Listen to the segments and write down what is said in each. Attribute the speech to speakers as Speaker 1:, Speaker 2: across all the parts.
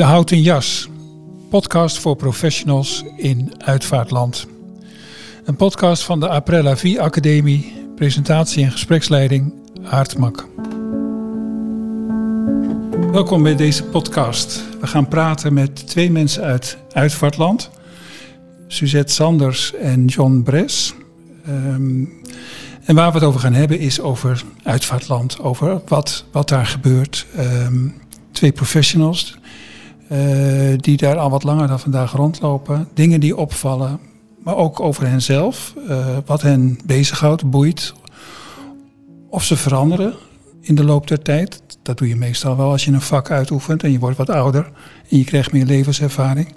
Speaker 1: De Houten Jas, podcast voor professionals in uitvaartland. Een podcast van de Aprella Vie Academie, presentatie en gespreksleiding Aartmak. Welkom bij deze podcast. We gaan praten met twee mensen uit uitvaartland. Suzette Sanders en John Bres. Ehm, en waar we het over gaan hebben is over uitvaartland, over wat, wat daar gebeurt. Ehm, twee professionals uh, die daar al wat langer dan vandaag rondlopen. Dingen die opvallen, maar ook over henzelf. Uh, wat hen bezighoudt, boeit. Of ze veranderen in de loop der tijd. Dat doe je meestal wel als je een vak uitoefent en je wordt wat ouder. En je krijgt meer levenservaring.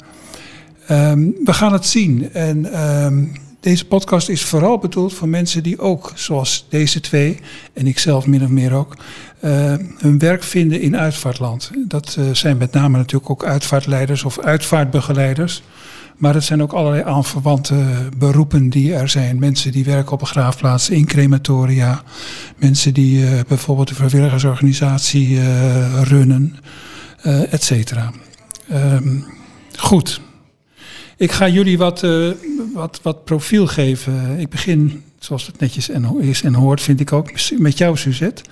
Speaker 1: Um, we gaan het zien. En um, deze podcast is vooral bedoeld voor mensen die ook, zoals deze twee, en ik zelf min of meer ook, uh, hun werk vinden in uitvaartland. Dat uh, zijn met name natuurlijk ook uitvaartleiders of uitvaartbegeleiders. Maar het zijn ook allerlei aanverwante beroepen die er zijn. Mensen die werken op begraafplaatsen, in crematoria. Mensen die uh, bijvoorbeeld de vrijwilligersorganisatie runnen, et cetera. Um, goed. Ik ga jullie wat, uh, wat, wat profiel geven. Ik begin, zoals het netjes en, is en hoort, vind ik ook, met jou, Suzette.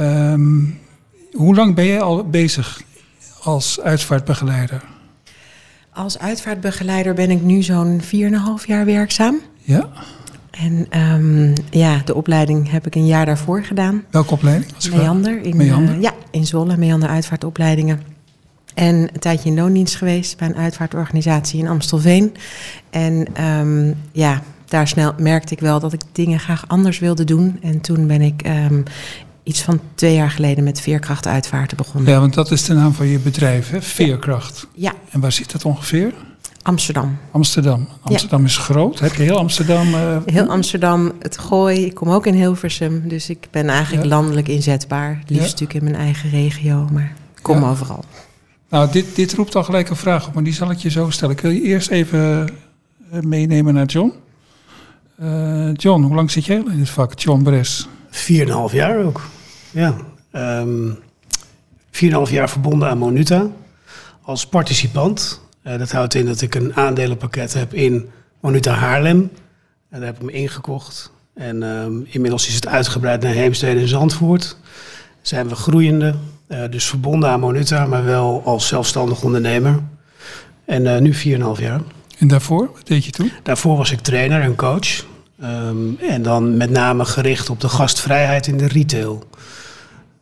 Speaker 1: Um, hoe lang ben jij al bezig als uitvaartbegeleider?
Speaker 2: Als uitvaartbegeleider ben ik nu zo'n 4,5 jaar werkzaam.
Speaker 1: Ja.
Speaker 2: En um, ja, de opleiding heb ik een jaar daarvoor gedaan.
Speaker 1: Welke opleiding?
Speaker 2: Meander. In,
Speaker 1: Meander?
Speaker 2: Uh, ja, in Zwolle, Meander uitvaartopleidingen. En een tijdje in loondienst geweest bij een uitvaartorganisatie in Amstelveen. En um, ja, daar snel merkte ik wel dat ik dingen graag anders wilde doen. En toen ben ik um, iets van twee jaar geleden met Veerkracht Uitvaarten begonnen.
Speaker 1: Ja, want dat is de naam van je bedrijf, hè? Veerkracht.
Speaker 2: Ja.
Speaker 1: En waar zit dat ongeveer?
Speaker 2: Amsterdam.
Speaker 1: Amsterdam. Amsterdam ja. is groot. Heb je heel Amsterdam? Uh...
Speaker 2: Heel Amsterdam, het Gooi. Ik kom ook in Hilversum. Dus ik ben eigenlijk ja. landelijk inzetbaar. Liefst natuurlijk in mijn eigen regio, maar ik kom overal.
Speaker 1: Nou, dit, dit roept al gelijk een vraag op, maar die zal ik je zo stellen. Ik wil je eerst even meenemen naar John. Uh, John, hoe lang zit jij in het vak? John Bres.
Speaker 3: Vier en een half jaar ook. Ja. Um, een half jaar verbonden aan Monuta als participant. Uh, dat houdt in dat ik een aandelenpakket heb in Monuta Haarlem. En daar heb ik me ingekocht. En um, inmiddels is het uitgebreid naar Heemstede en Zandvoort. Zijn we groeiende. Uh, dus verbonden aan Monuta, maar wel als zelfstandig ondernemer. En uh, nu 4,5 jaar.
Speaker 1: En daarvoor, wat deed je toen?
Speaker 3: Daarvoor was ik trainer en coach. Um, en dan met name gericht op de gastvrijheid in de retail.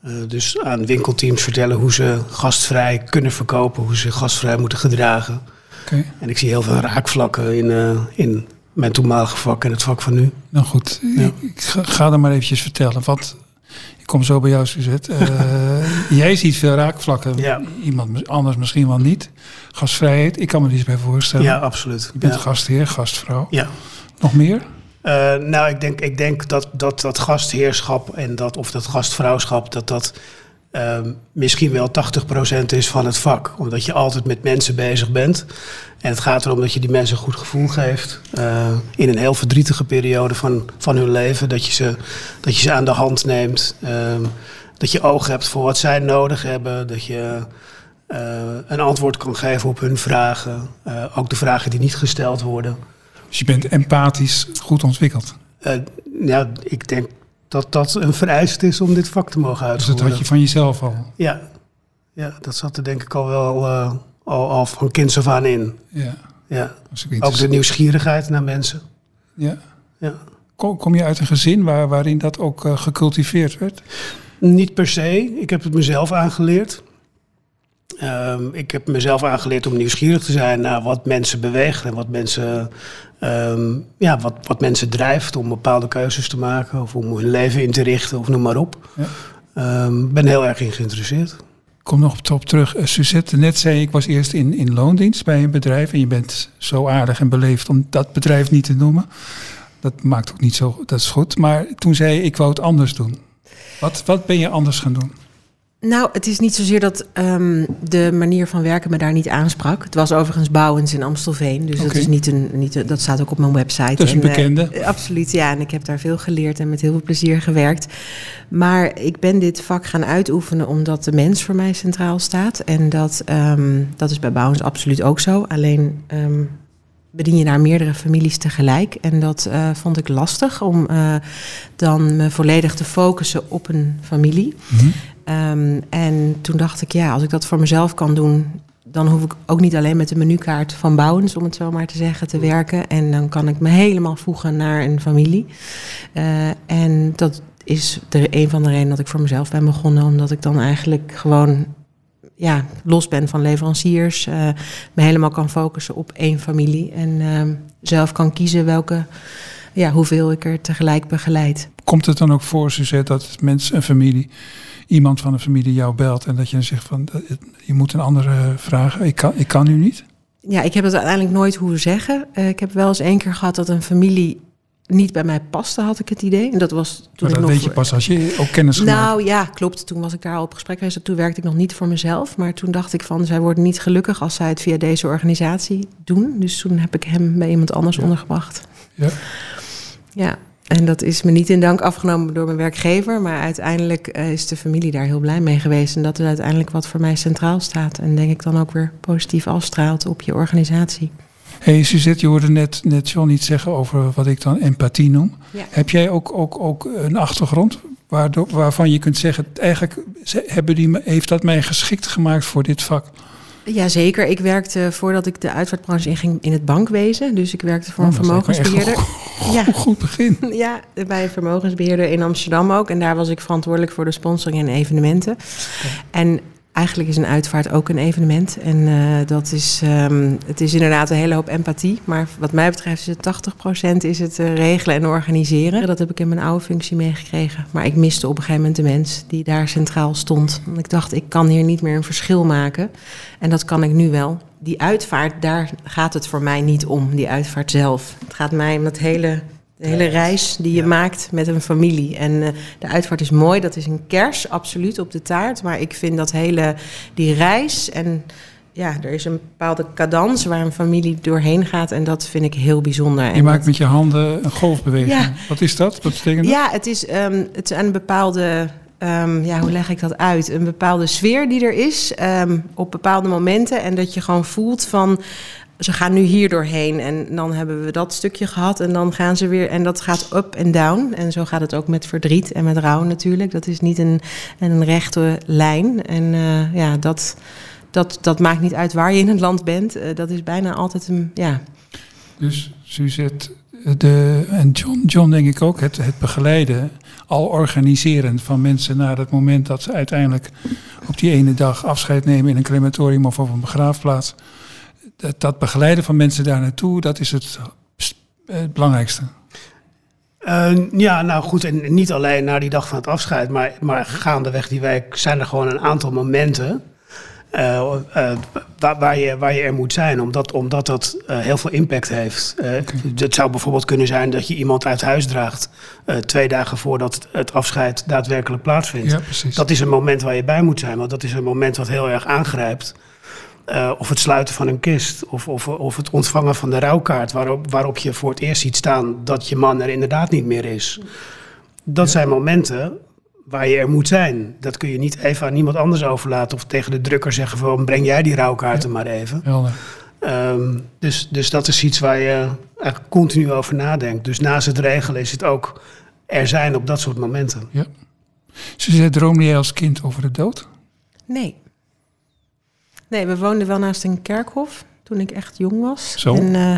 Speaker 3: Uh, dus aan winkelteams vertellen hoe ze gastvrij kunnen verkopen, hoe ze gastvrij moeten gedragen.
Speaker 1: Okay.
Speaker 3: En ik zie heel veel raakvlakken in, in mijn toenmalige vak en het vak van nu.
Speaker 1: Nou goed, ja. ik, ik ga er maar eventjes vertellen. Wat, ik kom zo bij jou, Suzette. Uh, jij ziet veel raakvlakken.
Speaker 3: Ja.
Speaker 1: Iemand anders misschien wel niet. Gastvrijheid, ik kan me er iets bij voorstellen.
Speaker 3: Ja, absoluut.
Speaker 1: Je bent
Speaker 3: ja.
Speaker 1: gastheer, gastvrouw.
Speaker 3: Ja.
Speaker 1: Nog meer?
Speaker 3: Uh, nou, ik denk, ik denk dat, dat dat gastheerschap en dat, of dat gastvrouwschap, dat dat uh, misschien wel 80% is van het vak. Omdat je altijd met mensen bezig bent. En het gaat erom dat je die mensen een goed gevoel geeft. Uh, in een heel verdrietige periode van, van hun leven. Dat je, ze, dat je ze aan de hand neemt. Uh, dat je oog hebt voor wat zij nodig hebben. Dat je uh, een antwoord kan geven op hun vragen. Uh, ook de vragen die niet gesteld worden.
Speaker 1: Dus je bent empathisch goed ontwikkeld?
Speaker 3: Ja, ik denk dat dat een vereist is om dit vak te mogen uitvoeren.
Speaker 1: Dus dat had je van jezelf al?
Speaker 3: Ja, ja dat zat er denk ik al wel uh, al, al van kinds af aan in.
Speaker 1: Ja.
Speaker 3: ja. Ook de nieuwsgierigheid naar mensen.
Speaker 1: Ja.
Speaker 3: ja.
Speaker 1: Kom, kom je uit een gezin waar, waarin dat ook uh, gecultiveerd werd?
Speaker 3: Niet per se. Ik heb het mezelf aangeleerd. Um, ik heb mezelf aangeleerd om nieuwsgierig te zijn naar wat mensen beweegt en wat mensen, um, ja, wat, wat mensen drijft om bepaalde keuzes te maken of om hun leven in te richten of noem maar op. Ik ja. um, ben heel erg in geïnteresseerd.
Speaker 1: Ik kom nog op, op terug. Uh, Suzette, net zei ik was eerst in, in loondienst bij een bedrijf en je bent zo aardig en beleefd om dat bedrijf niet te noemen. Dat maakt ook niet zo, dat is goed. Maar toen zei je, ik wou het anders doen. Wat, wat ben je anders gaan doen?
Speaker 2: Nou, het is niet zozeer dat ehm, de manier van werken me daar niet aansprak. Het was overigens Bouwens in Amstelveen. Dus dat, is niet een, niet een- dat staat ook op mijn website.
Speaker 1: Dat is een
Speaker 2: En, eh,
Speaker 1: bekende.
Speaker 2: absoluut, ja. En ik heb daar veel geleerd en met heel veel plezier gewerkt. Maar ik ben dit vak gaan uitoefenen omdat de mens voor mij centraal staat. En dat, ehm, dat is bij Bouwens absoluut ook zo. Alleen ehm, bedien je daar meerdere families tegelijk. En dat eh, vond ik lastig om eh, dan me volledig te focussen op een familie.
Speaker 1: Mhm.
Speaker 2: Ehm, en toen dacht ik, ja, als ik dat voor mezelf kan doen, dan hoef ik ook niet alleen met de menukaart van Bouwens, om het zo maar te zeggen, te werken. En dan kan ik me helemaal voegen naar een familie. Eh, en dat is de, een van de redenen dat ik voor mezelf ben begonnen, omdat ik dan eigenlijk gewoon ja, los ben van leveranciers, eh, me helemaal kan focussen op één familie en ehm, zelf kan kiezen welke, ja, hoeveel ik er tegelijk begeleid.
Speaker 1: Komt het dan ook voor, Suzette, dat mensen, een familie, iemand van een familie jou belt en dat je dan zegt van, je moet een andere vragen, ik kan, ik kan nu niet?
Speaker 2: Ja, ik heb het uiteindelijk nooit hoeven zeggen. Eh, ik heb wel eens één keer gehad dat een familie niet bij mij paste, had ik het idee. En dat was toen
Speaker 1: Maar
Speaker 2: ik
Speaker 1: dat
Speaker 2: nog
Speaker 1: weet je pas als je ook kennis gemaakt
Speaker 2: Nou ja, klopt. Toen was ik daar al op gesprek geweest. Toen werkte ik nog niet voor mezelf. Maar toen dacht ik van, zij worden niet gelukkig als zij het via deze organisatie doen. Dus toen heb ik hem bij iemand anders
Speaker 1: Ja.
Speaker 2: ondergebracht.
Speaker 1: Ja.
Speaker 2: Ja, en dat is me niet in dank afgenomen door mijn werkgever. Maar uiteindelijk eh, is de familie daar heel blij mee geweest. En dat is uiteindelijk wat voor mij centraal staat. En denk ik dan ook weer positief afstraalt op je organisatie.
Speaker 1: hey, Suzette, je hoorde net, net John iets zeggen over wat ik dan empathie noem.
Speaker 2: Ja.
Speaker 1: Heb jij ook, ook, ook een achtergrond waardoor, waarvan je kunt zeggen, eigenlijk hebben die, heeft dat mij geschikt gemaakt voor dit vak?
Speaker 2: Jazeker, ik werkte voordat ik de uitvaartbranche inging in het bankwezen. Dus ik werkte voor een
Speaker 1: Oh, me echt
Speaker 2: vermogensbeheerder.
Speaker 1: een
Speaker 2: Ja.
Speaker 1: Goed, goed begin.
Speaker 2: Ja, bij een vermogensbeheerder in Amsterdam ook. En daar was ik verantwoordelijk voor de sponsoring en evenementen. En eigenlijk is een uitvaart ook een evenement. En eh, dat is, ehm, het is inderdaad een hele hoop empathie. Maar wat mij betreft is het 80% is het eh, regelen en organiseren. Dat heb ik in mijn oude functie meegekregen. Maar ik miste op een gegeven moment de mens die daar centraal stond. Want ik dacht, ik kan hier niet meer een verschil maken. En dat kan ik nu wel. Die uitvaart, daar gaat het voor mij niet om, die uitvaart zelf. Het gaat mij om het hele de hele reis die je
Speaker 3: Ja.
Speaker 2: maakt met een familie. En eh, de uitvaart is mooi, dat is een kers, absoluut, op de taart. Maar ik vind dat hele, die reis en ja, er is een bepaalde cadans waar een familie doorheen gaat. En dat vind ik heel bijzonder.
Speaker 1: Je
Speaker 2: En
Speaker 1: maakt
Speaker 2: dat-
Speaker 1: met je handen een golfbeweging.
Speaker 2: Ja.
Speaker 1: Wat is dat? Wat betekent dat?
Speaker 2: ja, het is, ehm, het is een bepaalde, ehm, ja, hoe leg ik dat uit? Een bepaalde sfeer die er is ehm, op bepaalde momenten. En dat je gewoon voelt van, ze gaan nu hier doorheen. En dan hebben we dat stukje gehad. En dan gaan ze weer, en dat gaat up en down. En zo gaat het ook met verdriet en met rouw natuurlijk. Dat is niet een, een rechte lijn. En eh, ja, dat... Dat, dat maakt niet uit waar je in het land bent. Eh, dat is bijna altijd een, ja,
Speaker 1: Dus Suzette de, en John, John denk ik ook, het, het begeleiden, al organiseren van mensen naar het moment dat ze uiteindelijk op die ene dag afscheid nemen in een crematorium of op een begraafplaats. Dat, dat begeleiden van mensen daar naartoe, dat is het, het belangrijkste.
Speaker 3: Eh, ja, nou goed, en niet alleen na die dag van het afscheid, maar, maar gaandeweg die week zijn er gewoon een aantal momenten eh, eh, waar, waar, je, waar je er moet zijn, omdat, omdat dat eh, heel veel impact heeft. Eh, Het zou bijvoorbeeld kunnen zijn dat je iemand uit huis draagt twee dagen voordat het, het afscheid daadwerkelijk plaatsvindt.
Speaker 1: Ja, precies.
Speaker 3: Dat is een moment waar je bij moet zijn, want dat is een moment wat heel erg aangrijpt. Eh, of het sluiten van een kist, of, of, of het ontvangen van de rouwkaart, waarop, waarop je voor het eerst ziet staan dat je man er inderdaad niet meer is. Dat zijn momenten waar je er moet zijn. Dat kun je niet even aan iemand anders overlaten of tegen de drukker zeggen van breng jij die rouwkaarten maar even.
Speaker 1: Helder.
Speaker 3: Ehm, dus, dus dat is iets waar je eigenlijk continu over nadenkt. Dus naast het regelen is het ook er zijn op dat soort momenten.
Speaker 1: Suzette, droomde jij als kind over de dood?
Speaker 2: Nee. Nee, we woonden wel naast een kerkhof toen ik echt jong was.
Speaker 1: Zo.
Speaker 2: En eh,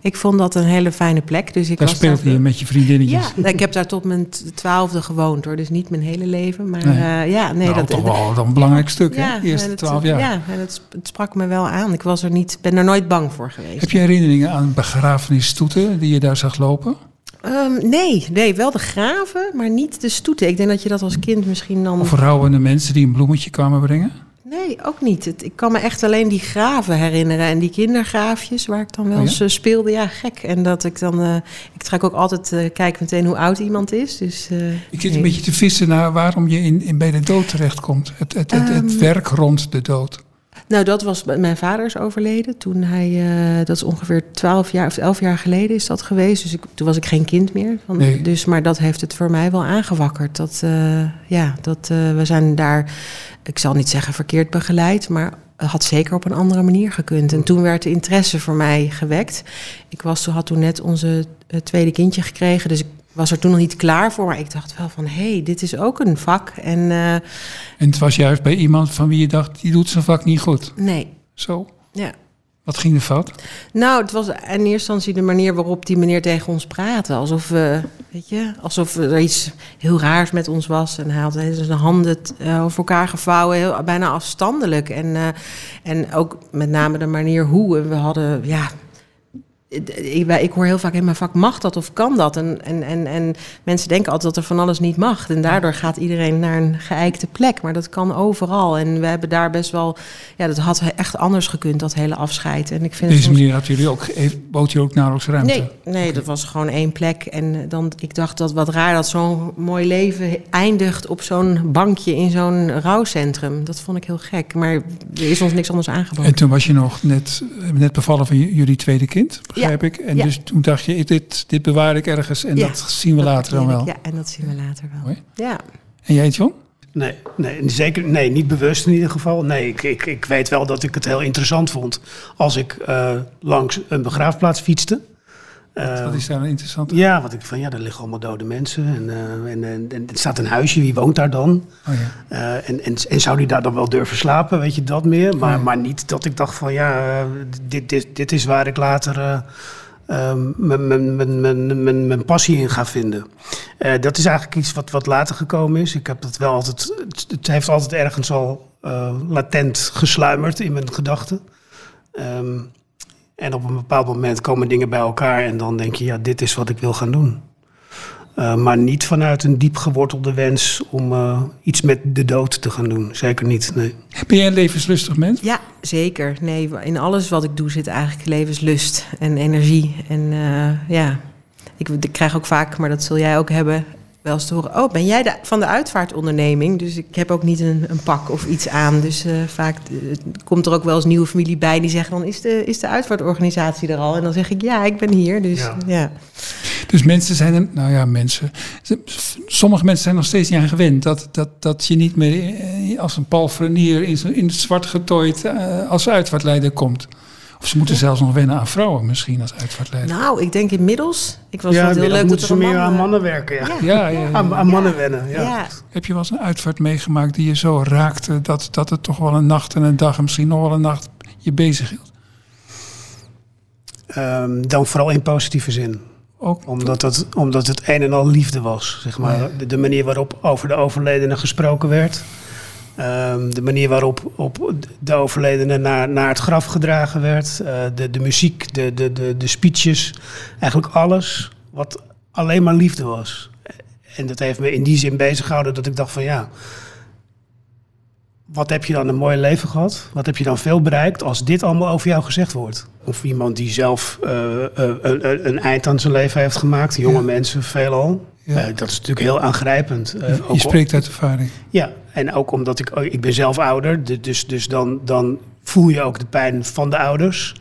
Speaker 2: ik vond dat een hele fijne plek. Dus ik
Speaker 1: Daar
Speaker 2: was
Speaker 1: speelde je met je vriendinnetjes.
Speaker 2: Ja, ik heb daar tot mijn twaalfde gewoond hoor. Dus niet mijn hele leven. Maar
Speaker 1: Nee.
Speaker 2: eh, ja, nee,
Speaker 1: nou,
Speaker 2: dat
Speaker 1: toch wel een belangrijk stuk,
Speaker 2: ja,
Speaker 1: hè? De eerste twaalf jaar.
Speaker 2: Ja, en het, het sprak me wel aan. Ik was er niet, ben er nooit bang voor geweest.
Speaker 1: Heb je herinneringen aan begrafenisstoeten die je daar zag lopen?
Speaker 2: Ehm, nee, nee, wel de graven, maar niet de stoeten. Ik denk dat je dat als kind misschien dan...
Speaker 1: Of rouwende mensen die een bloemetje kwamen brengen?
Speaker 2: Nee, ook niet. Het, ik kan me echt alleen die graven herinneren. En die kindergraafjes waar ik dan wel
Speaker 1: Oh ja?
Speaker 2: eens eh, speelde. Ja, gek. En dat ik dan... eh, ik trek ook altijd uh, kijken meteen hoe oud iemand is. Dus, uh,
Speaker 1: Ik zit een beetje te vissen naar waarom je in, in bij de dood terechtkomt. Het, het, het, het um, werk rond de dood.
Speaker 2: Nou, dat was... Mijn vader is overleden. Toen hij... Uh, dat is ongeveer 12 jaar of 11 jaar geleden is dat geweest. Dus ik, toen was ik geen kind meer. Van,
Speaker 1: nee.
Speaker 2: Dus, maar dat heeft het voor mij wel aangewakkerd. Dat, uh, ja, dat we zijn daar... Ik zal niet zeggen verkeerd begeleid, maar had zeker op een andere manier gekund. En toen werd de interesse voor mij gewekt. Ik was, had toen net onze tweede kindje gekregen, dus ik was er toen nog niet klaar voor. Maar ik dacht wel van, hé, hey, dit is ook een vak. En, uh,
Speaker 1: en het was juist bij iemand van wie je dacht, die doet zijn vak niet goed.
Speaker 2: Nee.
Speaker 1: Zo?
Speaker 2: Ja.
Speaker 1: Wat ging er fout?
Speaker 2: Nou, het was in eerste instantie de manier waarop die meneer tegen ons praatte. Alsof, we, weet je, alsof er iets heel raars met ons was. En hij had zijn handen uh, over elkaar gevouwen, heel, bijna afstandelijk. En, uh, en ook met name de manier hoe. En we hadden, ja, ik, ik, hoor heel vaak in mijn vak, mag dat of kan dat? En, en, en, en mensen denken altijd dat er van alles niet mag. En daardoor gaat iedereen naar een geëikte plek. Maar dat kan overal. En we hebben daar best wel... Ja, dat had echt anders gekund, dat hele afscheid. En ik vind
Speaker 1: Deze
Speaker 2: soms...
Speaker 1: manier had jullie ook, bood je ook nauwelijks ruimte?
Speaker 2: Nee, nee okay. dat was gewoon één plek. En dan, ik dacht dat wat raar dat zo'n mooi leven eindigt op zo'n bankje in zo'n rouwcentrum. Dat vond ik heel gek. Maar er is ons niks anders aangeboden.
Speaker 1: En toen was je nog net, net bevallen van jullie tweede kind? Begrijp
Speaker 2: ja.
Speaker 1: ik. En
Speaker 2: ja.
Speaker 1: dus toen dacht je, dit, dit bewaar ik ergens en
Speaker 2: ja.
Speaker 1: dat zien we
Speaker 2: dat
Speaker 1: later dan wel.
Speaker 2: Ik. Ja, en dat zien we later wel. Ja.
Speaker 1: En jij, John?
Speaker 3: Nee, nee, zeker, nee, niet bewust in ieder geval. Nee, ik, ik, ik weet wel dat ik het heel interessant vond als ik uh, langs een begraafplaats fietste.
Speaker 1: Uh, Wat is daar interessant?
Speaker 3: Ja, wat ik van ja, daar liggen allemaal dode mensen. En, uh, en, en, en er staat een huisje, wie woont daar dan?
Speaker 1: Oh, ja.
Speaker 3: uh, en, en, en zou die daar dan wel durven slapen, weet je dat meer? Maar,
Speaker 1: ja.
Speaker 3: maar niet dat ik dacht van ja, dit, dit, dit is waar ik later ehm, mijn, mijn passie in ga vinden. Dat is eigenlijk iets wat, wat later gekomen is. Ik heb dat wel altijd, het, het heeft altijd ergens al latent gesluimerd in mijn gedachten. Um, en op een bepaald moment komen dingen bij elkaar en dan denk je, ja, dit is wat ik wil gaan doen. Uh, maar niet vanuit een diep gewortelde wens om uh, iets met de dood te gaan doen. Zeker niet, nee.
Speaker 1: Ben jij een levenslustig mens?
Speaker 2: Ja, zeker. Nee, in alles wat ik doe zit eigenlijk levenslust en energie. En uh, ja, ik, ik, krijg ook vaak, maar dat zul jij ook hebben, wel eens te horen... oh, ben jij de, van de uitvaartonderneming? Dus ik heb ook niet een, een pak of iets aan. Dus vaak komt er ook wel eens nieuwe familie bij die zeggen... dan is de, is de uitvaartorganisatie er al. En dan zeg ik, ja, ik ben hier. Dus ja. ja.
Speaker 1: Dus mensen zijn er, nou ja, mensen. Sommige mensen zijn nog steeds niet aan gewend. Dat, dat, dat je niet meer als een palfrenier in, in het zwart getooid uh, als uitvaartleider komt. Of ze moeten zelfs nog wennen aan vrouwen misschien als uitvaartleider.
Speaker 2: Nou, ik denk inmiddels. Ik was
Speaker 3: ja,
Speaker 2: wel heel leuk
Speaker 3: moeten
Speaker 2: dat
Speaker 3: ze
Speaker 2: er
Speaker 3: meer aan mannen werken. Ja,
Speaker 1: ja, ja, ja,
Speaker 3: aan, aan, mannen wennen. Ja.
Speaker 2: ja.
Speaker 1: Heb je wel eens een uitvaart meegemaakt die je zo raakte dat, dat het toch wel een nacht en een dag en misschien nog wel een nacht je bezig hield?
Speaker 3: Um, dan vooral in positieve zin.
Speaker 1: Ook
Speaker 3: omdat, het, omdat het een en al liefde was, zeg maar. Ja. De, de, manier waarop over de overledene gesproken werd. Um, de manier waarop op de overledene naar, naar het graf gedragen werd. Uh, de, de muziek, de, de, de, de speeches. Eigenlijk alles wat alleen maar liefde was. En dat heeft me in die zin bezig gehouden dat ik dacht van ja... Wat heb je dan een mooi leven gehad? Wat heb je dan veel bereikt als dit allemaal over jou gezegd wordt? Of iemand die zelf uh, uh, een, een eind aan zijn leven heeft gemaakt, jonge ja. mensen veelal. Ja. Dat is natuurlijk heel aangrijpend.
Speaker 1: je je spreekt uit ervaring.
Speaker 3: Ja, en ook omdat ik, ik ben zelf ouder, dus, dus dan, dan voel je ook de pijn van de ouders.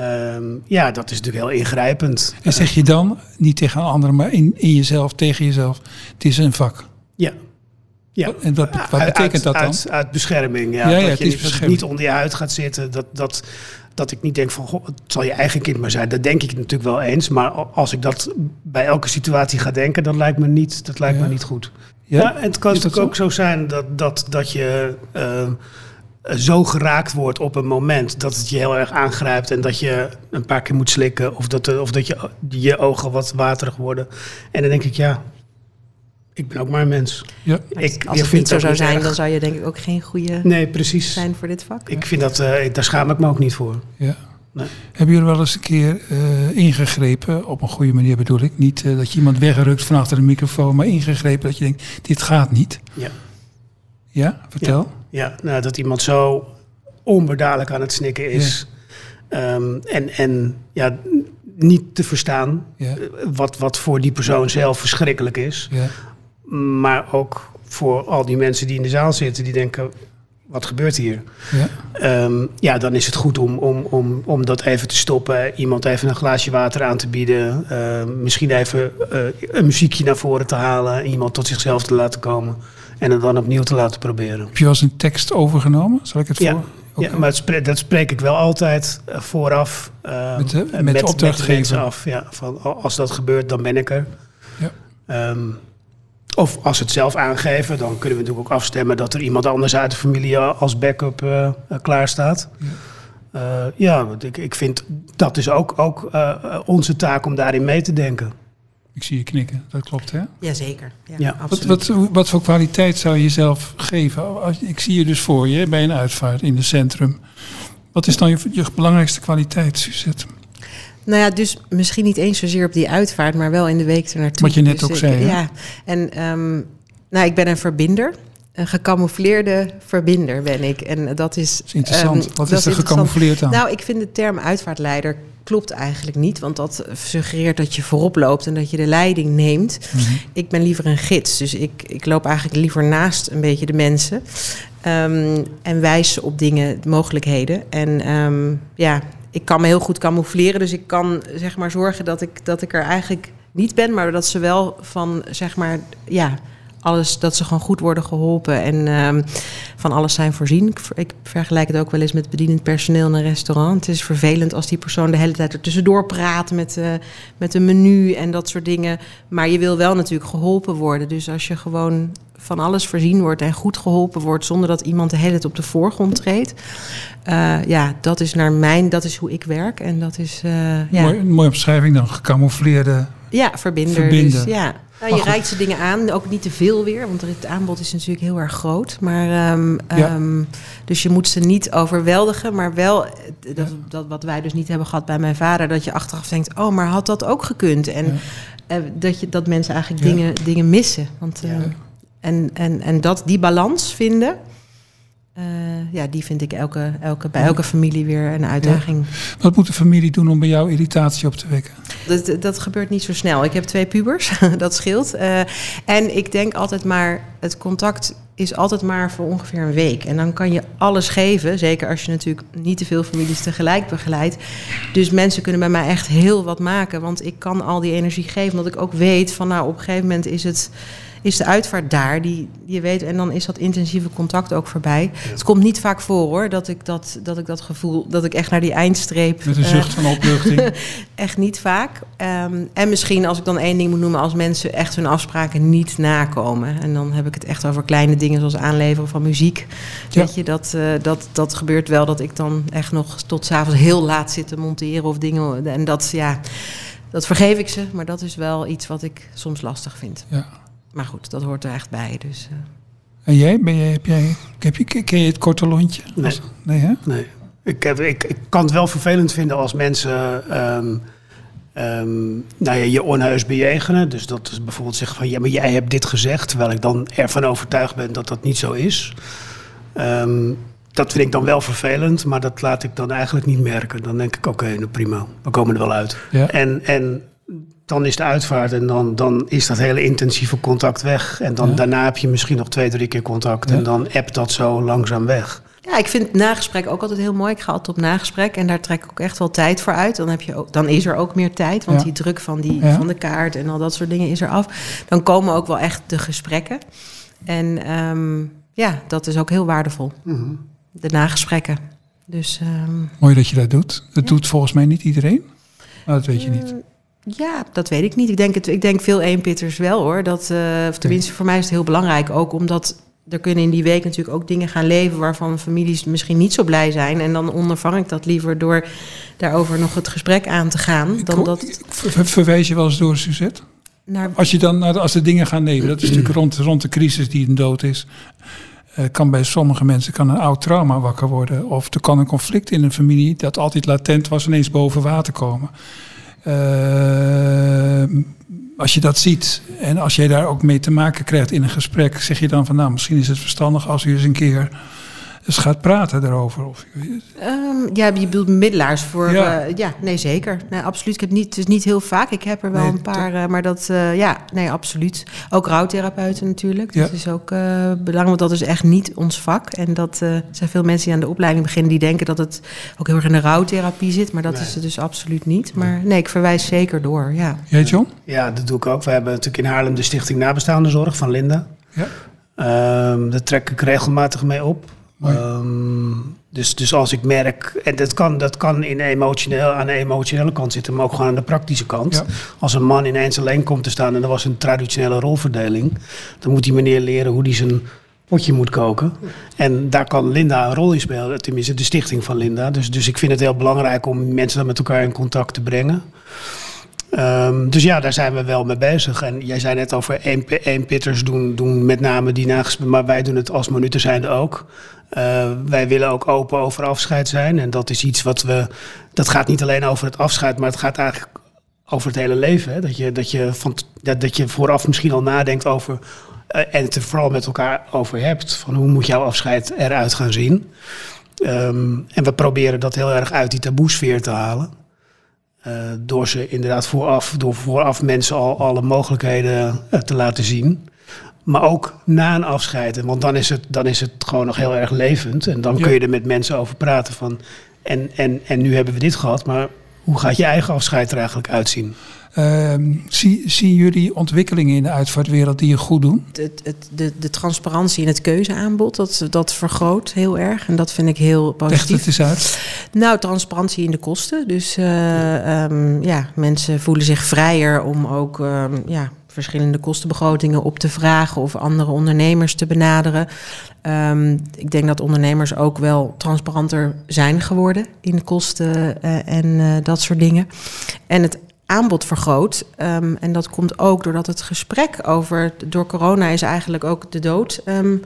Speaker 3: Um, ja, dat is natuurlijk heel ingrijpend.
Speaker 1: En zeg je dan, niet tegen een ander, maar in, in jezelf, tegen jezelf, het is een vak?
Speaker 3: Ja. Ja.
Speaker 1: En wat, wat betekent
Speaker 3: uit,
Speaker 1: dat dan?
Speaker 3: Uit, uit bescherming, ja.
Speaker 1: ja, ja
Speaker 3: dat
Speaker 1: je
Speaker 3: niet,
Speaker 1: bescherming.
Speaker 3: niet onder je huid gaat zitten. Dat, dat, dat ik niet denk van, goh, het zal je eigen kind maar zijn. Dat denk ik natuurlijk wel eens. Maar als ik dat bij elke situatie ga denken, dat lijkt me niet, dat lijkt
Speaker 1: ja.
Speaker 3: me niet goed.
Speaker 1: Ja?
Speaker 3: Ja, en het kan natuurlijk ook zo zijn dat, dat, dat je uh, zo geraakt wordt op een moment dat het je heel erg aangrijpt en dat je een paar keer moet slikken of dat, of dat je, je ogen wat waterig worden. En dan denk ik, ja, ik ben ook maar een mens.
Speaker 1: Ja.
Speaker 2: Ik, als het niet zo zou zijn, erg. dan zou je denk ik ook geen goede
Speaker 3: nee, precies.
Speaker 2: zijn voor dit vak.
Speaker 3: Ik vind dat, uh, daar schaam ik me ook niet voor.
Speaker 1: Ja. Nee. Hebben jullie wel eens een keer uh, ingegrepen, op een goede manier bedoel ik, niet uh, dat je iemand wegrukt van achter de microfoon, maar ingegrepen dat je denkt, dit gaat niet?
Speaker 3: Ja.
Speaker 1: Ja, vertel.
Speaker 3: Ja. Ja, nou, dat iemand zo onbedaarlijk aan het snikken is. Ehm, en, en ja, niet te verstaan
Speaker 1: Ja.
Speaker 3: eh, wat, wat voor die persoon zelf verschrikkelijk is.
Speaker 1: Ja.
Speaker 3: Maar ook voor al die mensen die in de zaal zitten, die denken, wat gebeurt hier?
Speaker 1: Ja.
Speaker 3: Ehm, ja, dan is het goed om, om, om, om dat even te stoppen. Iemand even een glaasje water aan te bieden. Ehm, misschien even eh, een muziekje naar voren te halen. Iemand tot zichzelf te laten komen. En het dan opnieuw te laten proberen.
Speaker 1: Heb je wel eens een tekst overgenomen? Zal ik het
Speaker 3: Ja.
Speaker 1: voor?
Speaker 3: Ja,
Speaker 1: Oké.
Speaker 3: maar dat spreek ik wel altijd eh, vooraf. ehm,
Speaker 1: Met de- met de opdrachtgever.
Speaker 3: mensen af. Ja, van, als dat gebeurt, dan ben ik er.
Speaker 1: Ja.
Speaker 3: Of als ze het zelf aangeven, dan kunnen we natuurlijk ook afstemmen dat er iemand anders uit de familie als backup eh eh, klaar staat.
Speaker 1: Ja.
Speaker 3: Ja, ja want ik, ik vind dat is ook, ook eh, eh, onze taak om daarin mee te denken.
Speaker 1: Ik zie je knikken, dat klopt hè?
Speaker 2: Jazeker. Ja,
Speaker 3: Ja.
Speaker 1: Wat, wat, wat voor kwaliteit zou je jezelf geven? Als, ik zie je dus voor je bij een uitvaart in het centrum. Wat is dan je, je belangrijkste kwaliteit, Suzette?
Speaker 2: Nou ja, dus misschien niet eens zozeer op die uitvaart, maar wel in de week ernaartoe.
Speaker 1: Wat je net
Speaker 2: Dus
Speaker 1: ook
Speaker 2: ik-
Speaker 1: zei, hè?
Speaker 2: Ja, en ehm, nou, ik ben een verbinder. Een gecamoufleerde verbinder ben ik. En dat is...
Speaker 1: Dat is interessant.
Speaker 2: ehm,
Speaker 1: wat is er gecamoufleerd aan?
Speaker 2: Nou, ik vind de term uitvaartleider klopt eigenlijk niet. Want dat suggereert dat je voorop loopt en dat je de leiding neemt.
Speaker 1: Mhm.
Speaker 2: Ik ben liever een gids. Dus ik, ik loop eigenlijk liever naast een beetje de mensen. Ehm, en wijs op dingen, mogelijkheden. En ja, ik kan me heel goed camoufleren. Dus ik kan zeg maar zorgen dat ik, dat ik er eigenlijk niet ben. Maar dat ze wel van zeg maar ja, alles, dat ze gewoon goed worden geholpen. En ehm, van alles zijn voorzien. Ik, ik vergelijk het ook wel eens met bedienend personeel in een restaurant. Het is vervelend als die persoon de hele tijd er tussendoor praat met, eh, met een menu en dat soort dingen. Maar je wil wel natuurlijk geholpen worden. Dus als je gewoon van alles voorzien wordt en goed geholpen wordt zonder dat iemand de hele tijd op de voorgrond treedt. eh, ja, dat is naar mijn, dat is hoe ik werk. En dat is eh, ja,
Speaker 1: Mooi, een mooie omschrijving dan, gecamoufleerde.
Speaker 2: ja, verbinder.
Speaker 1: Verbinden.
Speaker 2: Dus, ja. Nou, je reikt ze dingen aan, ook niet te veel weer, want het aanbod is natuurlijk heel erg groot. Maar, ehm,
Speaker 1: Ja.
Speaker 2: ehm, dus je moet ze niet overweldigen, maar wel eh, dat, dat wat wij dus niet hebben gehad bij mijn vader, dat je achteraf denkt, oh, maar had dat ook gekund? En
Speaker 1: Ja.
Speaker 2: dat, je, dat mensen eigenlijk dingen, dingen missen. Want, eh,
Speaker 3: Ja.
Speaker 2: En, en, en dat, die balans vinden, eh, ja, die vind ik elke, elke, bij elke familie weer een uitdaging.
Speaker 1: Wat moet de familie doen om bij jou irritatie op te wekken?
Speaker 2: Dat, dat gebeurt niet zo snel. Ik heb twee pubers, dat scheelt. Eh, en ik denk altijd maar, het contact is altijd maar voor ongeveer een week. En dan kan je alles geven, zeker als je natuurlijk niet te veel families tegelijk begeleidt. Dus mensen kunnen bij mij echt heel wat maken, want ik kan al die energie geven. Omdat ik ook weet van, nou, op een gegeven moment is het... Is de uitvaart daar, die je weet, en dan is dat intensieve contact ook voorbij. Het komt niet vaak voor hoor, dat ik dat, dat, ik dat gevoel, dat ik echt naar die eindstreep.
Speaker 1: Met een
Speaker 2: eh,
Speaker 1: zucht van opluchting.
Speaker 2: Echt niet vaak. Ehm, en misschien als ik dan één ding moet noemen, als mensen echt hun afspraken niet nakomen. En dan heb ik het echt over kleine dingen zoals aanleveren van muziek.
Speaker 1: Ja.
Speaker 2: Weet je, dat, eh, dat, dat gebeurt wel dat ik dan echt nog tot s'avonds heel laat zit te monteren of dingen. En dat, ja, dat vergeef ik ze. Maar dat is wel iets wat ik soms lastig vind.
Speaker 1: Ja.
Speaker 2: Maar goed, dat hoort er echt bij. Dus, eh.
Speaker 1: En jij, ben jij, heb jij, heb je, ken je het korte lontje?
Speaker 3: Nee.
Speaker 1: Nee hè?
Speaker 3: Nee. Ik, heb, ik, ik kan het wel vervelend vinden als mensen ehm, ehm, nou ja, je onheus bejegenen. Dus dat is bijvoorbeeld zeggen van ja, maar jij hebt dit gezegd. Terwijl ik dan ervan overtuigd ben dat dat niet zo is. Ehm, dat vind ik dan wel vervelend, maar dat laat ik dan eigenlijk niet merken. Dan denk ik, oké, nou prima, we komen er wel uit.
Speaker 1: Ja.
Speaker 3: En, en dan is de uitvaart en dan, dan is dat hele intensieve contact weg. En dan
Speaker 1: Ja.
Speaker 3: daarna heb je misschien nog twee, drie keer contact.
Speaker 1: Ja.
Speaker 3: En dan appt dat zo langzaam weg.
Speaker 2: Ja, ik vind het nagesprek ook altijd heel mooi. Ik ga altijd op nagesprek en daar trek ik ook echt wel tijd voor uit. Dan, heb je ook, dan is er ook meer tijd, want
Speaker 1: Ja.
Speaker 2: die druk van, die,
Speaker 1: Ja.
Speaker 2: van de kaart en al dat soort dingen is er af. Dan komen ook wel echt de gesprekken. En ehm, ja, dat is ook heel waardevol.
Speaker 3: Mhm.
Speaker 2: De nagesprekken. Dus ehm,
Speaker 1: Mooi dat je dat doet. Dat doet volgens mij niet iedereen. Maar dat weet je niet.
Speaker 2: Ja, dat weet ik niet. Ik denk, het, ik denk veel eenpitters wel hoor. Dat, eh, of tenminste, voor mij is het heel belangrijk. Ook omdat er kunnen in die week natuurlijk ook dingen gaan leven waarvan families misschien niet zo blij zijn. En dan ondervang ik dat liever door daarover nog het gesprek aan te gaan. Dan
Speaker 1: Ik-
Speaker 2: dat
Speaker 1: ver- verwijs je wel eens door, Suzette?
Speaker 2: naar.
Speaker 1: Als, je dan, als de dingen gaan leven, dat is natuurlijk rond, rond de crisis die een dood is. eh, kan bij sommige mensen kan een oud trauma wakker worden. Of er kan een conflict in een familie dat altijd latent was ineens boven water komen. Eh, als je dat ziet en als jij daar ook mee te maken krijgt in een gesprek, zeg je dan van nou misschien is het verstandig als u eens een keer dus gaat praten erover. Of,
Speaker 2: Ehm, ja, je bedoelt middelaars voor.
Speaker 1: Ja.
Speaker 2: Ja, ja nee, zeker. Nee, absoluut. Ik heb niet, het is niet heel vaak. Ik heb er wel
Speaker 1: Nee,
Speaker 2: een paar, eh, maar dat, eh, ja, nee, absoluut. Ook rouwtherapeuten natuurlijk.
Speaker 1: Ja.
Speaker 2: Dat is ook eh, belangrijk, want dat is echt niet ons vak. En dat eh, zijn veel mensen die aan de opleiding beginnen, die denken dat het ook heel erg in de rouwtherapie zit. Maar dat
Speaker 3: Nee.
Speaker 2: is het dus absoluut niet. Maar nee, ik verwijs zeker door, ja.
Speaker 1: Jij, John?
Speaker 3: Ja, dat doe ik ook. We hebben natuurlijk in Haarlem de Stichting Nabestaande Zorg van Linda.
Speaker 1: Ja.
Speaker 3: Ehm, daar trek ik regelmatig mee op. Ehm, dus, dus als ik merk, en dat kan, dat kan in emotioneel, aan de emotionele kant zitten, maar ook gewoon aan de praktische kant.
Speaker 1: Ja.
Speaker 3: Als een man ineens alleen komt te staan en er was een traditionele rolverdeling, dan moet die meneer leren hoe hij zijn potje moet koken. En daar kan Linda een rol in spelen, tenminste de stichting van Linda. Dus, dus ik vind het heel belangrijk om mensen dan met elkaar in contact te brengen. Ehm, dus ja, daar zijn we wel mee bezig. En jij zei net over één, één pitters doen, doen met name die nagesproken, maar wij doen het als minuten zijnde ook. Eh, wij willen ook open over afscheid zijn. En dat is iets wat we. Dat gaat niet alleen over het afscheid, maar het gaat eigenlijk over het hele leven. Hè? Dat, je, dat, je van, dat, dat je vooraf misschien al nadenkt over. eh, en het er vooral met elkaar over hebt. Van hoe moet jouw afscheid eruit gaan zien? Ehm, en we proberen dat heel erg uit die taboesfeer te halen. Eh, door ze inderdaad vooraf, door vooraf mensen al alle mogelijkheden eh, te laten zien. Maar ook na een afscheid. Want dan is het, dan is het gewoon nog heel erg levend. En dan
Speaker 1: Ja.
Speaker 3: kun je er met mensen over praten van. En, en, en nu hebben we dit gehad, maar hoe gaat je eigen afscheid er eigenlijk uitzien?
Speaker 1: Ehm, zie, zien jullie ontwikkelingen in de uitvaartwereld die je goed doen?
Speaker 2: Het, het, de, de transparantie in het keuzeaanbod, dat, dat vergroot heel erg. En dat vind ik heel
Speaker 1: Echt
Speaker 2: positief.
Speaker 1: het eens uit.
Speaker 2: Nou, transparantie in de kosten. Dus eh, ehm, ja, mensen voelen zich vrijer om ook ehm, ja, verschillende kostenbegrotingen op te vragen of andere ondernemers te benaderen. Ehm, ik denk dat ondernemers ook wel transparanter zijn geworden in kosten eh, en eh, dat soort dingen. En het aanbod vergroot. Ehm, en dat komt ook doordat het gesprek over. Door corona is eigenlijk ook de dood. ehm,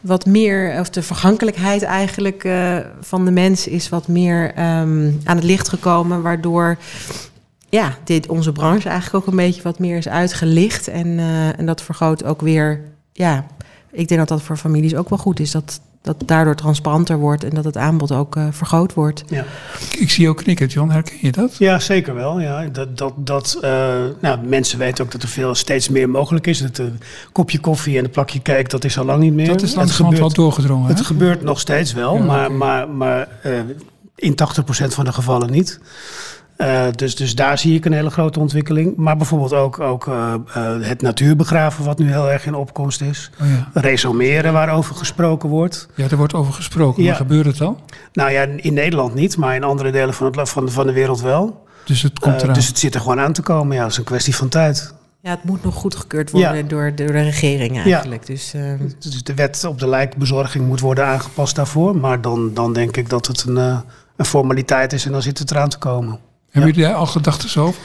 Speaker 2: wat meer, of de vergankelijkheid eigenlijk eh, van de mens is wat meer aan het licht gekomen. Waardoor ja, dit, onze branche eigenlijk ook een beetje wat meer is uitgelicht. En, eh, en dat vergroot ook weer. Ja, ik denk dat dat voor families ook wel goed is. Dat dat daardoor transparanter wordt en dat het aanbod ook eh, vergroot wordt.
Speaker 3: Ja.
Speaker 1: Ik, ik zie jou knikken, John. Herken je dat?
Speaker 3: Ja, zeker wel. Ja. Dat, dat, dat, eh, nou, mensen weten ook dat er veel, steeds meer mogelijk is. Het een kopje koffie en een plakje cake, dat is al lang niet meer.
Speaker 1: Dat is langzamerhand wel doorgedrongen.
Speaker 3: Het
Speaker 1: hè?
Speaker 3: gebeurt nog steeds wel,
Speaker 1: Ja,
Speaker 3: maar, maar, maar eh, in 80% van de gevallen niet. Eh, dus, dus daar zie ik een hele grote ontwikkeling. Maar bijvoorbeeld ook, ook eh, eh, het natuurbegraven, wat nu heel erg in opkomst is.
Speaker 1: Oh, ja.
Speaker 3: Resomeren, waarover gesproken wordt.
Speaker 1: ja, er wordt over gesproken.
Speaker 3: Ja.
Speaker 1: Maar gebeurt het al?
Speaker 3: Nou ja, in Nederland niet, maar in andere delen van, het, van, van de wereld wel.
Speaker 1: Dus het komt eraan.
Speaker 3: dus het zit er gewoon aan te komen. Ja, dat is een kwestie van tijd.
Speaker 2: Ja, het moet nog goedgekeurd worden
Speaker 3: Ja.
Speaker 2: door, door de regering eigenlijk. Dus, eh,
Speaker 3: Dus de wet op de lijkbezorging moet worden aangepast daarvoor. Maar dan, dan denk ik dat het een, eh, een formaliteit is en dan zit het eraan te komen.
Speaker 1: Hebben jullie daar al gedachten over?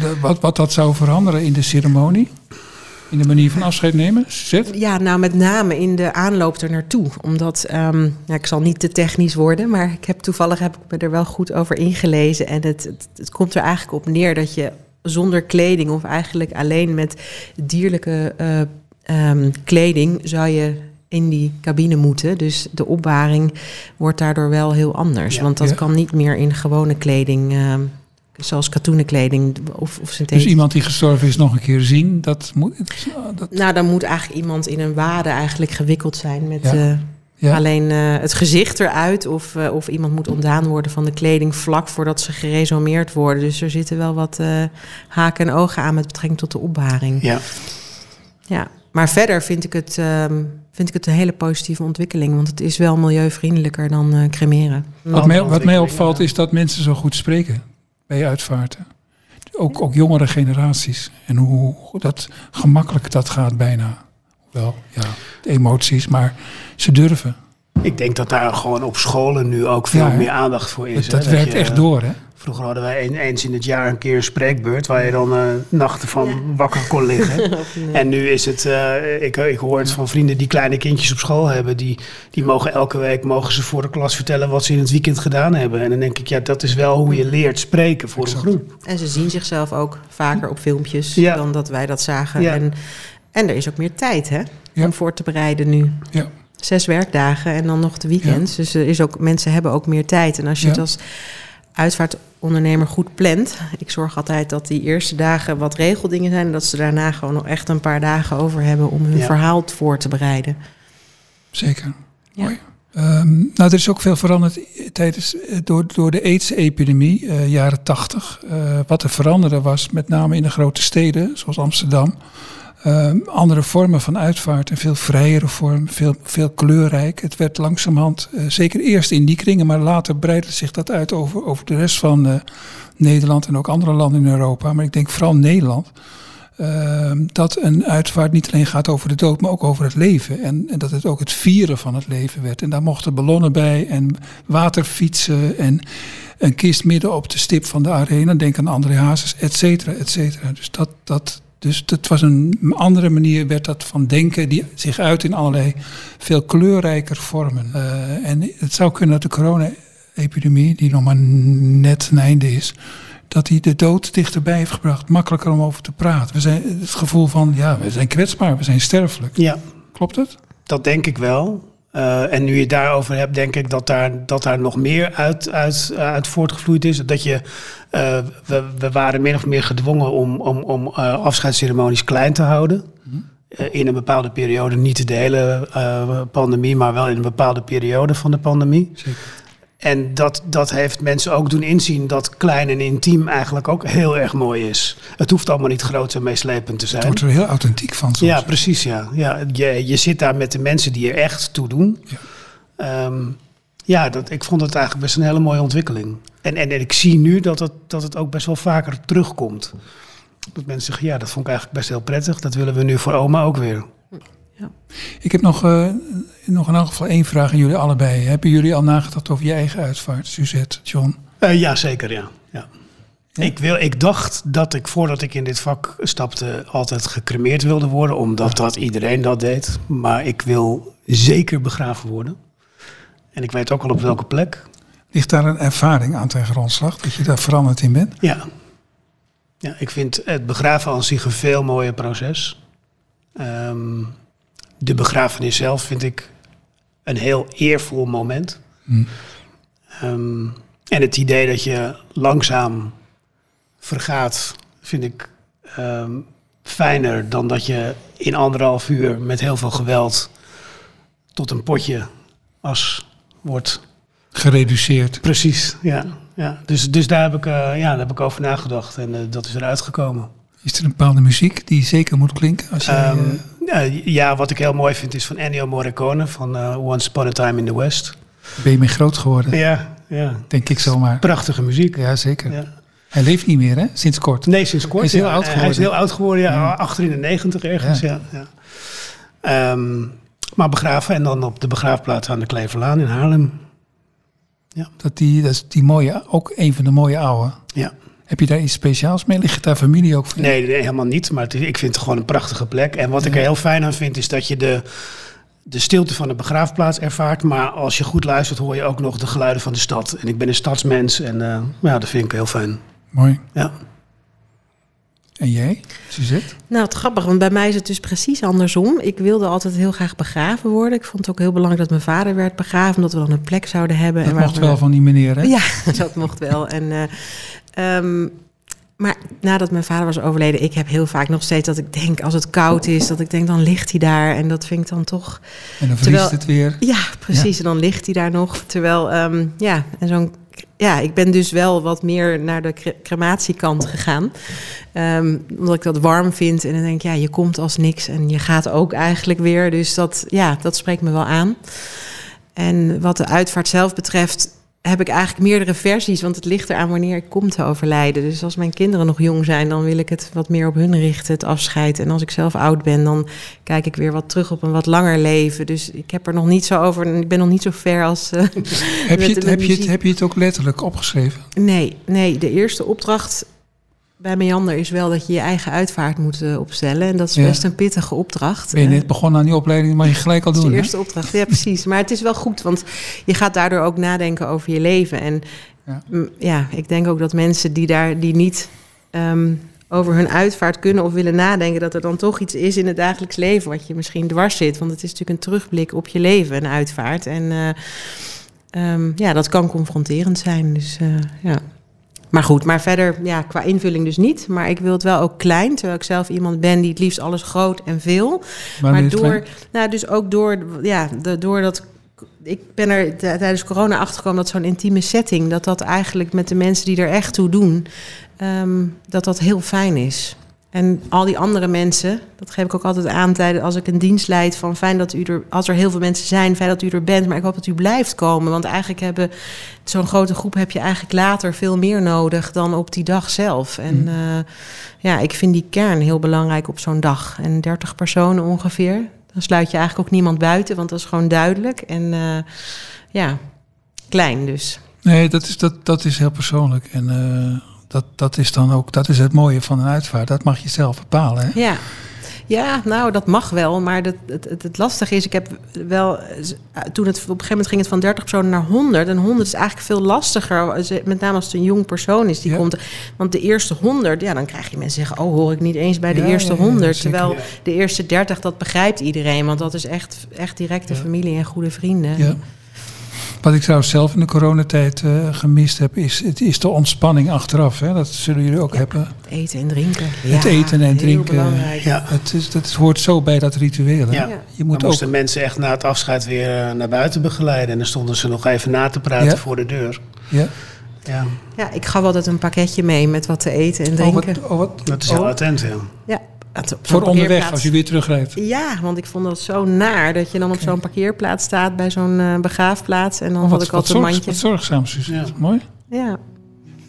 Speaker 1: De- wat, wat dat zou veranderen in de ceremonie? In de manier van afscheid nemen? Zet?
Speaker 2: Ja, nou met name in de aanloop er naartoe. Omdat, ehm, ik zal niet te technisch worden, maar ik heb toevallig heb ik me er wel goed over ingelezen. En het, het, het komt er eigenlijk op neer dat je zonder kleding of eigenlijk alleen met dierlijke eh, ehm, kleding zou je in die cabine moeten. Dus de opbaring wordt daardoor wel heel anders.
Speaker 3: Ja.
Speaker 2: want dat
Speaker 1: Ja.
Speaker 2: kan niet meer in gewone kleding, ehm, zoals katoenen kleding of, of synthetische.
Speaker 1: Dus iemand die gestorven is nog een keer zien, dat moet... Dat,
Speaker 2: Nou, dan moet eigenlijk iemand in een wade eigenlijk gewikkeld zijn met
Speaker 1: Ja.
Speaker 2: eh,
Speaker 1: ja.
Speaker 2: alleen eh, het gezicht eruit. Of, eh, of iemand moet ontdaan worden van de kleding vlak voordat ze geresomeerd worden. Dus er zitten wel wat eh, haken en ogen aan met betrekking tot de opbaring.
Speaker 3: Ja.
Speaker 2: Ja. Maar verder vind ik, het, ehm, vind ik het een hele positieve ontwikkeling. Want het is wel milieuvriendelijker dan eh, cremeren.
Speaker 1: Wat mij, wat mij opvalt
Speaker 3: ja.
Speaker 1: is dat mensen zo goed spreken bij uitvaarten. Ook, ook jongere generaties. En hoe, dat gemakkelijk dat gaat bijna. Wel, ja, de emoties, maar ze durven.
Speaker 3: Ik denk dat daar gewoon op scholen nu ook veel
Speaker 1: Ja,
Speaker 3: meer aandacht voor is.
Speaker 1: dat
Speaker 3: hè.
Speaker 1: werkt
Speaker 3: je-
Speaker 1: echt door, hè?
Speaker 3: Vroeger hadden wij een- eens in het jaar een keer een spreekbeurt waar je dan eh, nachten van wakker kon liggen. En nu is het, eh, ik, ik hoor het van vrienden die kleine kindjes op school hebben, die, die mogen elke week mogen ze voor de klas vertellen wat ze in het weekend gedaan hebben. En dan denk ik, ja, dat is wel hoe je leert spreken voor
Speaker 1: Exact.
Speaker 3: een groep.
Speaker 2: En ze zien zichzelf ook vaker op filmpjes
Speaker 3: Ja.
Speaker 2: dan dat wij dat zagen.
Speaker 3: Ja.
Speaker 2: En, en er is ook meer tijd hè,
Speaker 1: Ja.
Speaker 2: om voor te bereiden nu.
Speaker 1: Ja.
Speaker 2: Zes werkdagen en dan nog de weekends. Dus er is ook, mensen hebben ook meer tijd. En als je
Speaker 1: Ja.
Speaker 2: het als uitvaartondernemer goed plant. Ik zorg altijd dat die eerste dagen wat regeldingen zijn. En dat ze daarna gewoon nog echt een paar dagen over hebben om hun
Speaker 3: Ja.
Speaker 2: verhaal voor te bereiden.
Speaker 1: Zeker.
Speaker 2: Ja.
Speaker 1: Mooi. Ehm, nou, er is ook veel veranderd tijdens, eh, door, door de AIDS-epidemie, eh, jaren tachtig. Eh, wat er veranderde was, met name in de grote steden, zoals Amsterdam, ehm, andere vormen van uitvaart, een veel vrijere vorm, veel, veel kleurrijk. Het werd langzamerhand, eh, zeker eerst in die kringen, maar later breidde zich dat uit over, over de rest van eh, Nederland en ook andere landen in Europa. Maar ik denk vooral Nederland. Ehm, dat een uitvaart niet alleen gaat over de dood, maar ook over het leven. En, en dat het ook het vieren van het leven werd. En daar mochten ballonnen bij en waterfietsen en een kist midden op de stip van de arena. Denk aan André Hazes, et cetera, et cetera. Dus dat, dat, dus dat was een andere manier werd dat van denken die zich uit in allerlei veel kleurrijker vormen. Eh, en het zou kunnen dat de corona-epidemie, die nog maar net een einde is, dat hij de dood dichterbij heeft gebracht. Makkelijker om over te praten. We zijn het gevoel van, ja, we zijn kwetsbaar, we zijn sterfelijk.
Speaker 3: Ja,
Speaker 1: Klopt het?
Speaker 3: dat denk ik wel. Eh, en nu je het daarover hebt, denk ik dat daar, dat daar nog meer uit, uit, uit voortgevloeid is. Dat je, eh, we, we waren min of meer gedwongen om, om, om eh, afscheidsceremonies klein te houden. Eh, in een bepaalde periode, niet de hele eh, pandemie, maar wel in een bepaalde periode van de pandemie.
Speaker 1: Zeker.
Speaker 3: En dat, dat heeft mensen ook doen inzien dat klein en intiem eigenlijk ook heel erg mooi is. Het hoeft allemaal niet groot en meeslepend te
Speaker 1: Het
Speaker 3: zijn.
Speaker 1: wordt er heel authentiek van soms.
Speaker 3: Ja, precies. Ja. Ja, je, je zit daar met de mensen die er echt toe doen.
Speaker 1: Ja.
Speaker 3: Ehm, ja, dat, ik vond het eigenlijk best een hele mooie ontwikkeling. En, en, en ik zie nu dat het, dat het ook best wel vaker terugkomt. Dat mensen zeggen, ja, dat vond ik eigenlijk best heel prettig. Dat willen we nu voor oma ook weer.
Speaker 1: Ik heb nog, eh, nog in elk geval één vraag aan jullie allebei. Hebben jullie al nagedacht over je eigen uitvaart, Suzette, John?
Speaker 3: Eh, ja, zeker, ja. ja.
Speaker 1: Ja?
Speaker 3: Ik, wil, ik dacht dat ik voordat ik in dit vak stapte altijd gecremeerd wilde worden, omdat dat iedereen dat deed. Maar ik wil zeker begraven worden. En ik weet ook al op welke plek.
Speaker 1: Ligt daar een ervaring aan ten grondslag, dat je daar veranderd in bent?
Speaker 3: Ja. ja, ik vind het begraven aan zich een veel mooier proces. Ehm, de begrafenis zelf vind ik een heel eervol moment.
Speaker 1: Hm.
Speaker 3: Ehm, en het idee dat je langzaam vergaat, vind ik ehm, fijner dan dat je in anderhalf uur met heel veel geweld tot een potje as wordt
Speaker 1: Gereduceerd.
Speaker 3: Precies, ja. ja. Dus, dus daar, heb ik, eh, ja, daar heb ik over nagedacht en eh, dat is eruit gekomen.
Speaker 1: Is er een bepaalde muziek die zeker moet klinken? Als je,
Speaker 3: ja, ja, wat ik heel mooi vind is van Ennio Morricone van eh, Once Upon a Time in the West.
Speaker 1: ben je mee groot geworden?
Speaker 3: Ja, ja.
Speaker 1: Denk ik zomaar.
Speaker 3: Prachtige muziek.
Speaker 1: Ja, zeker.
Speaker 3: Ja.
Speaker 1: Hij leeft niet meer, hè? Sinds kort.
Speaker 3: Nee, sinds kort.
Speaker 1: Hij is heel
Speaker 3: ja.
Speaker 1: oud
Speaker 3: Hij is
Speaker 1: geworden.
Speaker 3: heel oud geworden, ja.
Speaker 1: Ja.
Speaker 3: Achter in de negentig ergens, ja. ja. Ehm, maar begraven en dan op de begraafplaats aan de Kleverlaan in Haarlem.
Speaker 1: Dat die, dat is die mooie, ook een van de mooie oude.
Speaker 3: Ja.
Speaker 1: Heb je daar iets speciaals mee? Ligt daar familie ook voor?
Speaker 3: Nee, nee, helemaal niet. Maar ik vind het gewoon een prachtige plek. En wat ik er heel fijn aan vind, is dat je de, de stilte van de begraafplaats ervaart. Maar als je goed luistert, hoor je ook nog de geluiden van de stad. En ik ben een stadsmens en eh, ja, dat vind ik heel fijn.
Speaker 1: Mooi.
Speaker 3: Ja.
Speaker 1: En jij, Suzette?
Speaker 2: Nou, het grappig, want bij mij is het dus precies andersom. Ik wilde altijd heel graag begraven worden. Ik vond het ook heel belangrijk dat mijn vader werd begraven, omdat we dan een plek zouden hebben.
Speaker 1: Dat
Speaker 2: waar
Speaker 1: mocht
Speaker 2: we-
Speaker 1: wel van die meneer, hè?
Speaker 2: Ja, dat mocht wel. En, eh, ehm, maar nadat mijn vader was overleden, ik heb heel vaak nog steeds dat ik denk, als het koud is, dat ik denk, dan ligt hij daar. En dat vind ik dan toch
Speaker 1: En dan vriest het weer.
Speaker 2: ja, precies. En dan ligt hij daar nog. Terwijl, ehm, ja, en zo'n. Ja, ik ben dus wel wat meer naar de cre- crematiekant gegaan. Ehm, omdat ik dat warm vind. En dan denk ik, ja, je komt als niks en je gaat ook eigenlijk weer. Dus dat, ja, dat spreekt me wel aan. En wat de uitvaart zelf betreft, heb ik eigenlijk meerdere versies. Want het ligt eraan wanneer ik kom te overlijden. Dus als mijn kinderen nog jong zijn, dan wil ik het wat meer op hun richten, het afscheid. En als ik zelf oud ben, dan kijk ik weer wat terug op een wat langer leven. Dus ik heb er nog niet zo over. Ik ben nog niet zo ver als. eh,
Speaker 1: Heb je, het, heb, je het, heb je het ook letterlijk opgeschreven?
Speaker 2: Nee, nee, de eerste opdracht bij Meander is wel dat je je eigen uitvaart moet eh, opstellen. En dat is
Speaker 1: Ja.
Speaker 2: best een pittige opdracht.
Speaker 1: Ben je
Speaker 2: Eh,
Speaker 1: net begonnen aan die opleiding, maar je gelijk al
Speaker 2: dat is
Speaker 1: doen,
Speaker 2: de
Speaker 1: hè?
Speaker 2: eerste opdracht, ja precies. Maar het is wel goed, want je gaat daardoor ook nadenken over je leven. En Ja. ja ik denk ook dat mensen die daar die niet ehm, over hun uitvaart kunnen of willen nadenken, dat er dan toch iets is in het dagelijks leven wat je misschien dwars zit. Want het is natuurlijk een terugblik op je leven, een uitvaart. En eh, ehm, ja, dat kan confronterend zijn. Dus uh, ja. Maar goed, maar verder, ja, qua invulling dus niet. Maar ik wil het wel ook klein, terwijl ik zelf iemand ben die het liefst alles groot en veel. maar door, nou, dus ook door, ja, de, door dat ik ben er tijdens corona achtergekomen dat zo'n intieme setting, dat dat eigenlijk met de mensen die er echt toe doen, um, dat dat heel fijn is. En al die andere mensen, dat geef ik ook altijd aan tijdens als ik een dienst leid van fijn dat u er, als er heel veel mensen zijn, fijn dat u er bent, maar ik hoop dat u blijft komen, want eigenlijk hebben zo'n grote groep heb je eigenlijk later veel meer nodig dan op die dag zelf. En mm. uh, ja, ik vind die kern heel belangrijk op zo'n dag. En 30 personen ongeveer, dan sluit je eigenlijk ook niemand buiten, want dat is gewoon duidelijk en uh, ja, klein dus.
Speaker 1: Nee, dat is, dat, dat is heel persoonlijk en. Uh dat, dat is dan ook dat is het mooie van een uitvaart. Dat mag je zelf bepalen. Hè?
Speaker 2: Ja. Ja, nou, dat mag wel. Maar dat, het, het, het, lastige is, ik heb wel. Toen het op een gegeven moment ging het van 30 personen naar 100. En 100 is eigenlijk veel lastiger. Met name als het een jong persoon is die komt. Want de eerste 100, ja, dan krijg je mensen zeggen: Oh, hoor ik niet eens bij de eerste 100. Terwijl de eerste 30, dat begrijpt iedereen. Want dat is echt, echt directe familie en goede vrienden. Ja.
Speaker 1: Wat ik trouwens zelf in de coronatijd uh, gemist heb, is, het is de ontspanning achteraf. Hè? Dat zullen jullie ook hebben.
Speaker 2: Het eten en drinken.
Speaker 1: Het eten en drinken. Ja. Het, is, dat hoort zo bij dat ritueel.
Speaker 3: Ja. Je moet dan moesten mensen echt na het afscheid weer eh, naar buiten begeleiden. En dan stonden ze nog even na te praten voor de deur.
Speaker 2: Ja. Ja. ja, ik gaf altijd een pakketje mee met wat te eten en drinken. Oh, wat,
Speaker 3: oh, wat, dat is heel oh. attent, ja.
Speaker 2: Ja,
Speaker 1: voor onderweg, als je weer terugrijdt.
Speaker 2: Ja, want ik vond dat zo naar dat je dan op zo'n parkeerplaats staat bij zo'n uh, begraafplaats. En dan oh, had ik altijd een mandje.
Speaker 1: Wat zorgzaam, Suzanne. Ja. Mooi.
Speaker 2: Ja.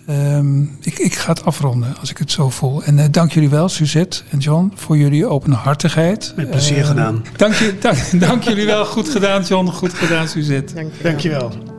Speaker 1: Um, ik, ik ga het afronden als ik het zo voel. En uh, dank jullie wel, Suzette en John, voor jullie openhartigheid.
Speaker 3: Met plezier uh, gedaan.
Speaker 1: Dank, je, dank, dank jullie wel. Goed gedaan, John. Goed gedaan, Suzette.
Speaker 3: Dank je wel.